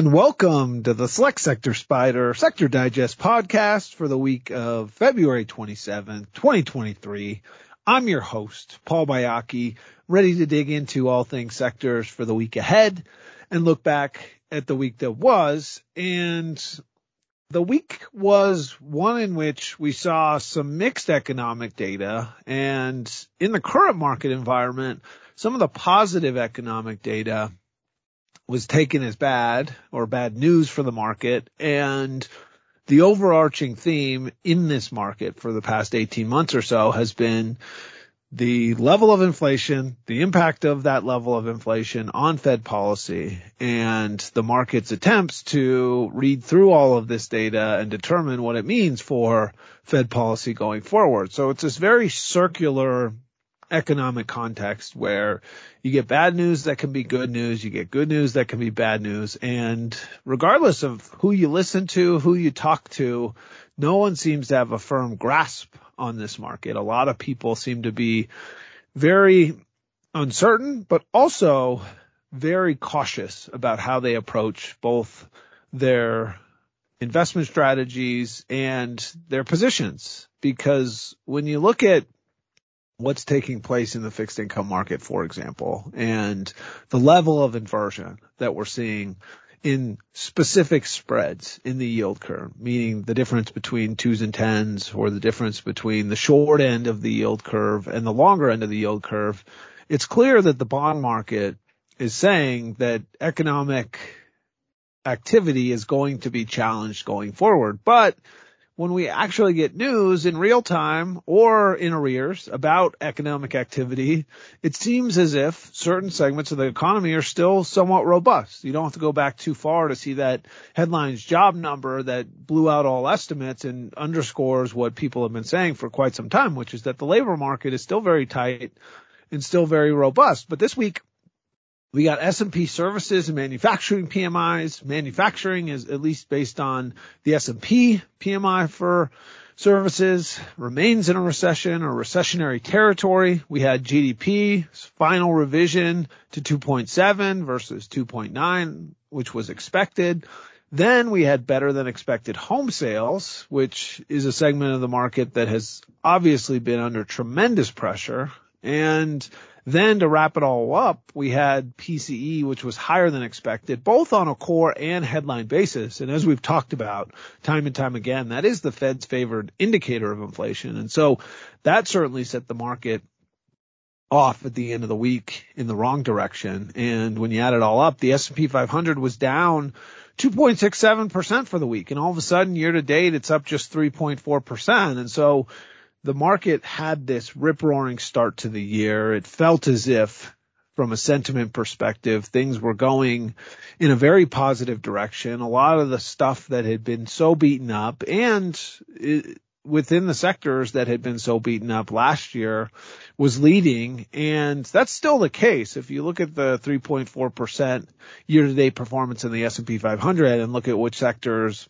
And welcome to the Select Sector SPDR Sector Digest podcast for the week of February 27, 2023. I'm your host, Paul Baiocchi, ready to dig into all things sectors for the week ahead and look back at the week that was. And the week was one in which we saw some mixed economic data and in the current market environment, some of the positive economic data was taken as bad or bad news for the market. And the overarching theme in this market for the past 18 months or so has been the level of inflation, the impact of that level of inflation on Fed policy and the market's attempts to read through all of this data and determine what it means for Fed policy going forward. So it's this very circular economic context where you get bad news that can be good news, you get good news that can be bad news, and regardless of who you listen to, who you talk to, no one seems to have a firm grasp on this market. A lot of people seem to be very uncertain, but also very cautious about how they approach both their investment strategies and their positions. Because when you look at what's taking place in the fixed income market, for example, and the level of inversion that we're seeing in specific spreads in the yield curve, meaning the difference between twos and tens or the difference between the short end of the yield curve and the longer end of the yield curve, it's clear that the bond market is saying that economic activity is going to be challenged going forward. But when we actually get news in real time or in arrears about economic activity, it seems as if certain segments of the economy are still somewhat robust. You don't have to go back too far to see that headlines job number that blew out all estimates and underscores what people have been saying for quite some time, which is that the labor market is still very tight and still very robust. But this week, we got S&P services and manufacturing PMIs. Manufacturing is at least based on the S&P PMI for services remains in a recession or recessionary territory. We had GDP final revision to 2.7 versus 2.9, which was expected. Then we had better than expected home sales, which is a segment of the market that has obviously been under tremendous pressure. And then to wrap it all up, we had PCE, which was higher than expected, both on a core and headline basis. And as we've talked about time and time again, that is the Fed's favored indicator of inflation. And so that certainly set the market off at the end of the week in the wrong direction. And when you add it all up, the S&P 500 was down 2.67% for the week. And all of a sudden year to date, it's up just 3.4%. And so the market had this rip roaring start to the year. It felt as if from a sentiment perspective, things were going in a very positive direction. A lot of the stuff that had been so beaten up and within the sectors that had been so beaten up last year was leading. And that's still the case. If you look at the 3.4% year to date performance in the S&P 500 and look at which sectors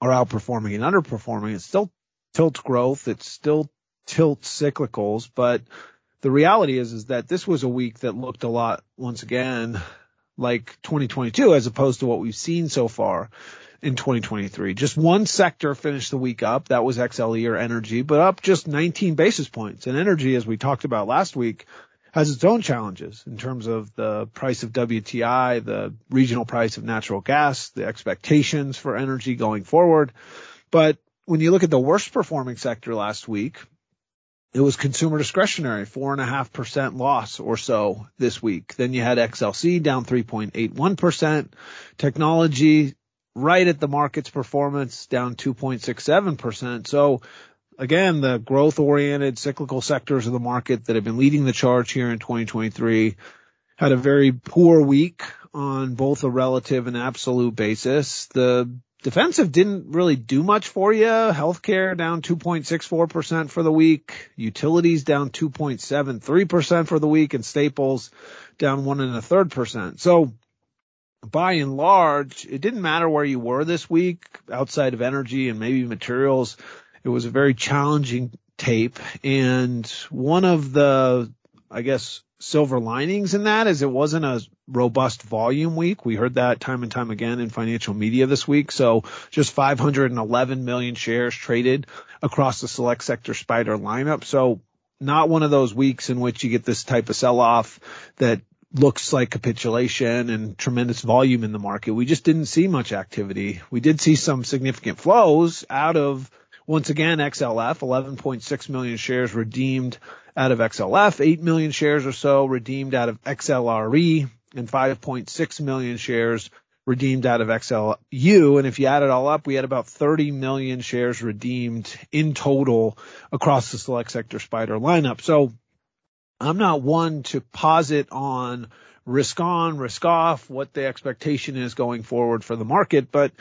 are outperforming and underperforming, it's still tilt growth. It's still tilt cyclicals, but the reality is, is that this was a week that looked a lot, once again, like 2022 as opposed to what we've seen so far in 2023. Just one sector finished the week up. That was XLE or energy, but up just 19 basis points. And energy, as we talked about last week, has its own challenges in terms of the price of WTI, the regional price of natural gas, the expectations for energy going forward. But when you look at the worst performing sector last week, it was consumer discretionary, four and a half percent loss or so this week. Then you had XLC down 3.81%, technology right at the market's performance down 2.67%. So again, the growth oriented cyclical sectors of the market that have been leading the charge here in 2023 had a very poor week on both a relative and absolute basis. The Defensive didn't really do much for you. Healthcare down 2.64% for the week. Utilities down 2.73% for the week and staples down one and a third percent. So by and large, it didn't matter where you were this week outside of energy and maybe materials. It was a very challenging tape. And one of the I guess, silver linings in that is it wasn't a robust volume week. We heard that time and time again in financial media this week. So just 511 million shares traded across the select sector SPDR lineup. So not one of those weeks in which you get this type of sell off that looks like capitulation and tremendous volume in the market. We just didn't see much activity. We did see some significant flows out of once again, XLF, 11.6 million shares redeemed out of XLF, 8 million shares or so redeemed out of XLRE, and 5.6 million shares redeemed out of XLU. And if you add it all up, we had about 30 million shares redeemed in total across the select sector SPDR lineup. So I'm not one to posit on risk on, risk off, what the expectation is going forward for the market, but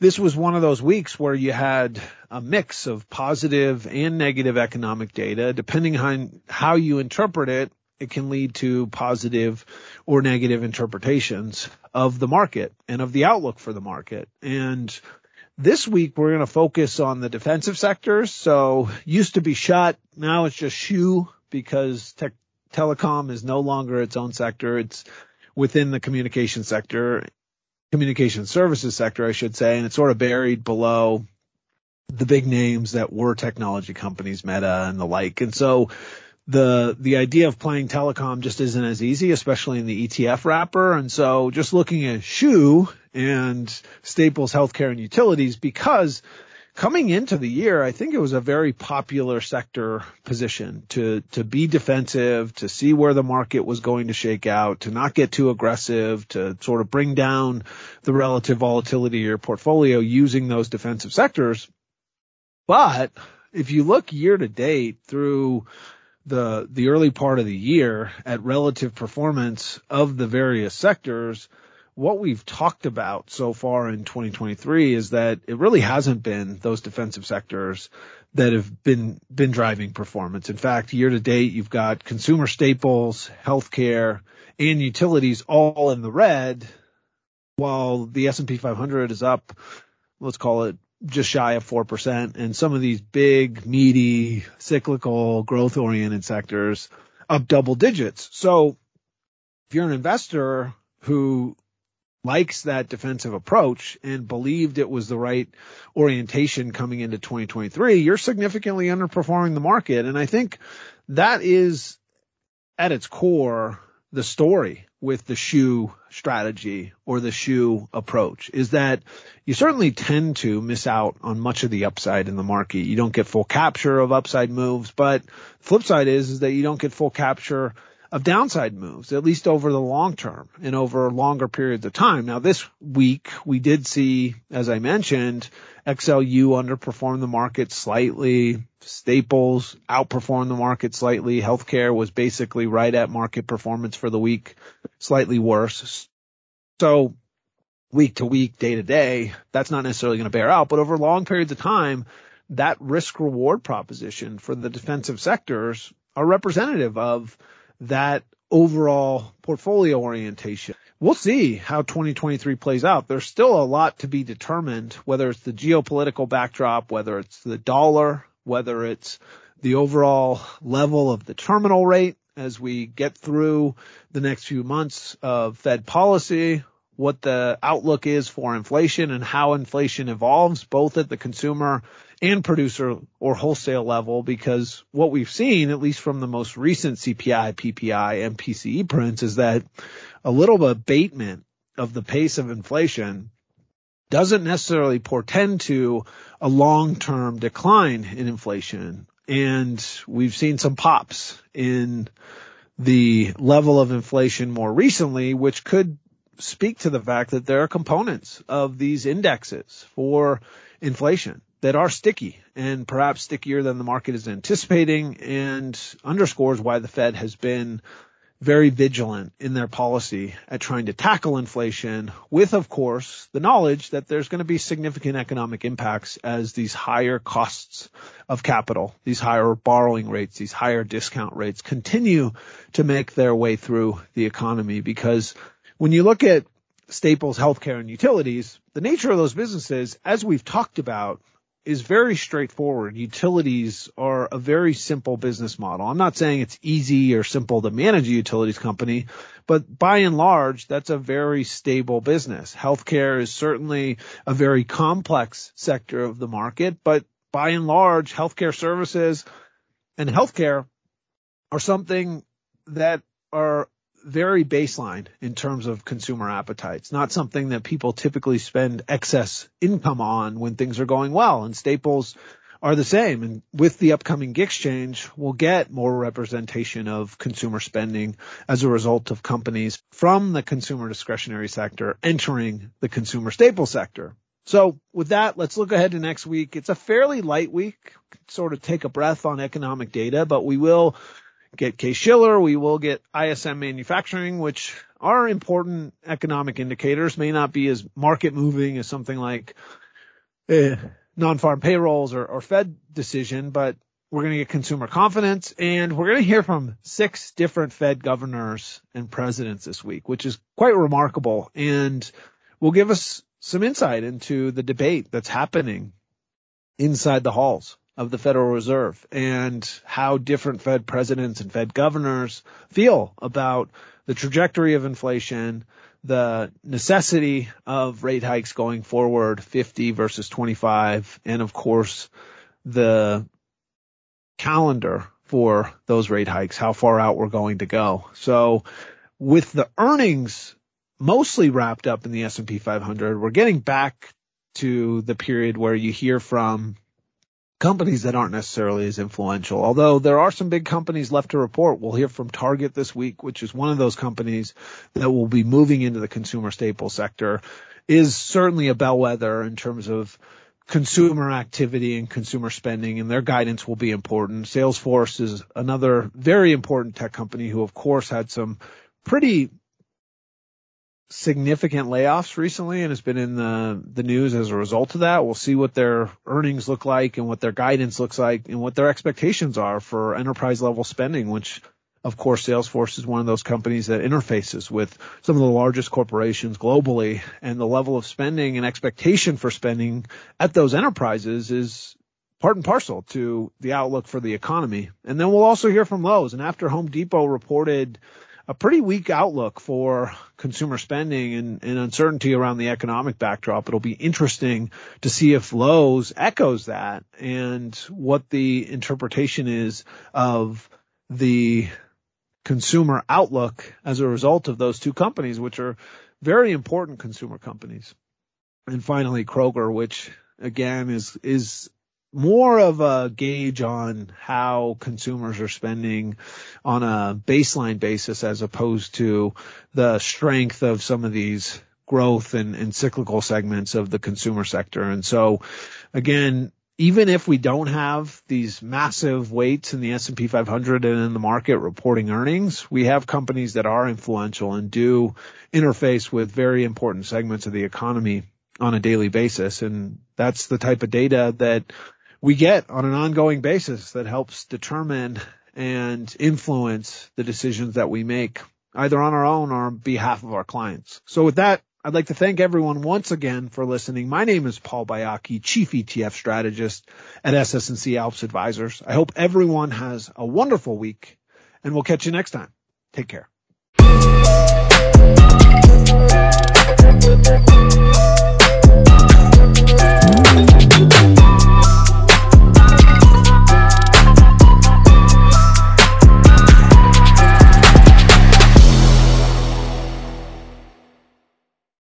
this was one of those weeks where you had a mix of positive and negative economic data. Depending on how you interpret it, it can lead to positive or negative interpretations of the market and of the outlook for the market. And this week we're going to focus on the defensive sectors. So used to be shut. Now it's just shoe because tech, telecom is no longer its own sector. It's within the communication sector communication services sector, I should say, and it's sort of buried below the big names that were technology companies, Meta and the like. And so the the idea of playing telecom just isn't as easy, especially in the ETF wrapper. And so just looking at shoe and staples, healthcare and utilities because coming into the year, I think it was a very popular sector position to, to be defensive, to see where the market was going to shake out, to not get too aggressive, to sort of bring down the relative volatility of your portfolio using those defensive sectors. But if you look year to date through the, the early part of the year at relative performance of the various sectors, what we've talked about so far in 2023 is that it really hasn't been those defensive sectors that have been been driving performance. In fact, year to date, you've got consumer staples, healthcare, and utilities all in the red, while the S&P 500 is up, let's call it just shy of 4%, and some of these big, meaty, cyclical, growth-oriented sectors up double digits. So if you're an investor who likes that defensive approach and believed it was the right orientation coming into 2023, you're significantly underperforming the market. And I think that is at its core the story with the shoe strategy or the shoe approach is that you certainly tend to miss out on much of the upside in the market. You don't get full capture of upside moves, but flip side is, is that you don't get full capture of downside moves, at least over the long term and over longer periods of time. Now this week we did see, as I mentioned, XLU underperform the market slightly. Staples outperformed the market slightly. Healthcare was basically right at market performance for the week, slightly worse. So week to week, day to day, that's not necessarily going to bear out, but over long periods of time, that risk reward proposition for the defensive sectors are representative of that overall portfolio orientation. We'll see how 2023 plays out. There's still a lot to be determined, whether it's the geopolitical backdrop, whether it's the dollar, whether it's the overall level of the terminal rate as we get through the next few months of Fed policy, what the outlook is for inflation and how inflation evolves both at the consumer and producer or wholesale level because what we've seen, at least from the most recent CPI, PPI, and PCE prints is that a little abatement of the pace of inflation doesn't necessarily portend to a long-term decline in inflation. And we've seen some pops in the level of inflation more recently, which could speak to the fact that there are components of these indexes for inflation that are sticky and perhaps stickier than the market is anticipating and underscores why the Fed has been very vigilant in their policy at trying to tackle inflation with, of course, the knowledge that there's going to be significant economic impacts as these higher costs of capital, these higher borrowing rates, these higher discount rates continue to make their way through the economy. Because when you look at staples, healthcare and utilities, the nature of those businesses, as we've talked about is very straightforward. Utilities are a very simple business model. I'm not saying it's easy or simple to manage a utilities company, but by and large, that's a very stable business. Healthcare is certainly a very complex sector of the market, but by and large, healthcare services and healthcare are something that are very baseline in terms of consumer appetites, not something that people typically spend excess income on when things are going well. And staples are the same. And with the upcoming GICS change, we'll get more representation of consumer spending as a result of companies from the consumer discretionary sector entering the consumer staple sector. So with that, let's look ahead to next week. It's a fairly light week, sort of take a breath on economic data, but we will get Case-Shiller. We will get ISM manufacturing, which are important economic indicators, may not be as market moving as something like eh, non-farm payrolls or, or Fed decision, but we're going to get consumer confidence and we're going to hear from six different Fed governors and presidents this week, which is quite remarkable and will give us some insight into the debate that's happening inside the halls of the Federal Reserve and how different Fed presidents and Fed governors feel about the trajectory of inflation, the necessity of rate hikes going forward, 50 versus 25, and of course the calendar for those rate hikes, how far out we're going to go. So with the earnings mostly wrapped up in the S&P 500, we're getting back to the period where you hear from companies that aren't necessarily as influential. Although there are some big companies left to report. We'll hear from Target this week, which is one of those companies that will be moving into the consumer staple sector, is certainly a bellwether in terms of consumer activity and consumer spending and their guidance will be important. Salesforce is another very important tech company who of course had some pretty significant layoffs recently and has been in the, the news as a result of that. We'll see what their earnings look like and what their guidance looks like and what their expectations are for enterprise level spending, which of course Salesforce is one of those companies that interfaces with some of the largest corporations globally and the level of spending and expectation for spending at those enterprises is part and parcel to the outlook for the economy. And then we'll also hear from Lowe's and after Home Depot reported a pretty weak outlook for consumer spending and, and, uncertainty around the economic backdrop. It'll be interesting to see if Lowe's echoes that and what the interpretation is of the consumer outlook as a result of those two companies, which are very important consumer companies. And finally, Kroger, which again is, is more of a gauge on how consumers are spending on a baseline basis as opposed to the strength of some of these growth and, and cyclical segments of the consumer sector. And so again, even if we don't have these massive weights in the S&P 500 and in the market reporting earnings, we have companies that are influential and do interface with very important segments of the economy on a daily basis. And that's the type of data that we get on an ongoing basis that helps determine and influence the decisions that we make either on our own or on behalf of our clients. So with that, I'd like to thank everyone once again for listening. My name is Paul Baiocchi, Chief ETF Strategist at SS&C Alps Advisors. I hope everyone has a wonderful week and we'll catch you next time. Take care.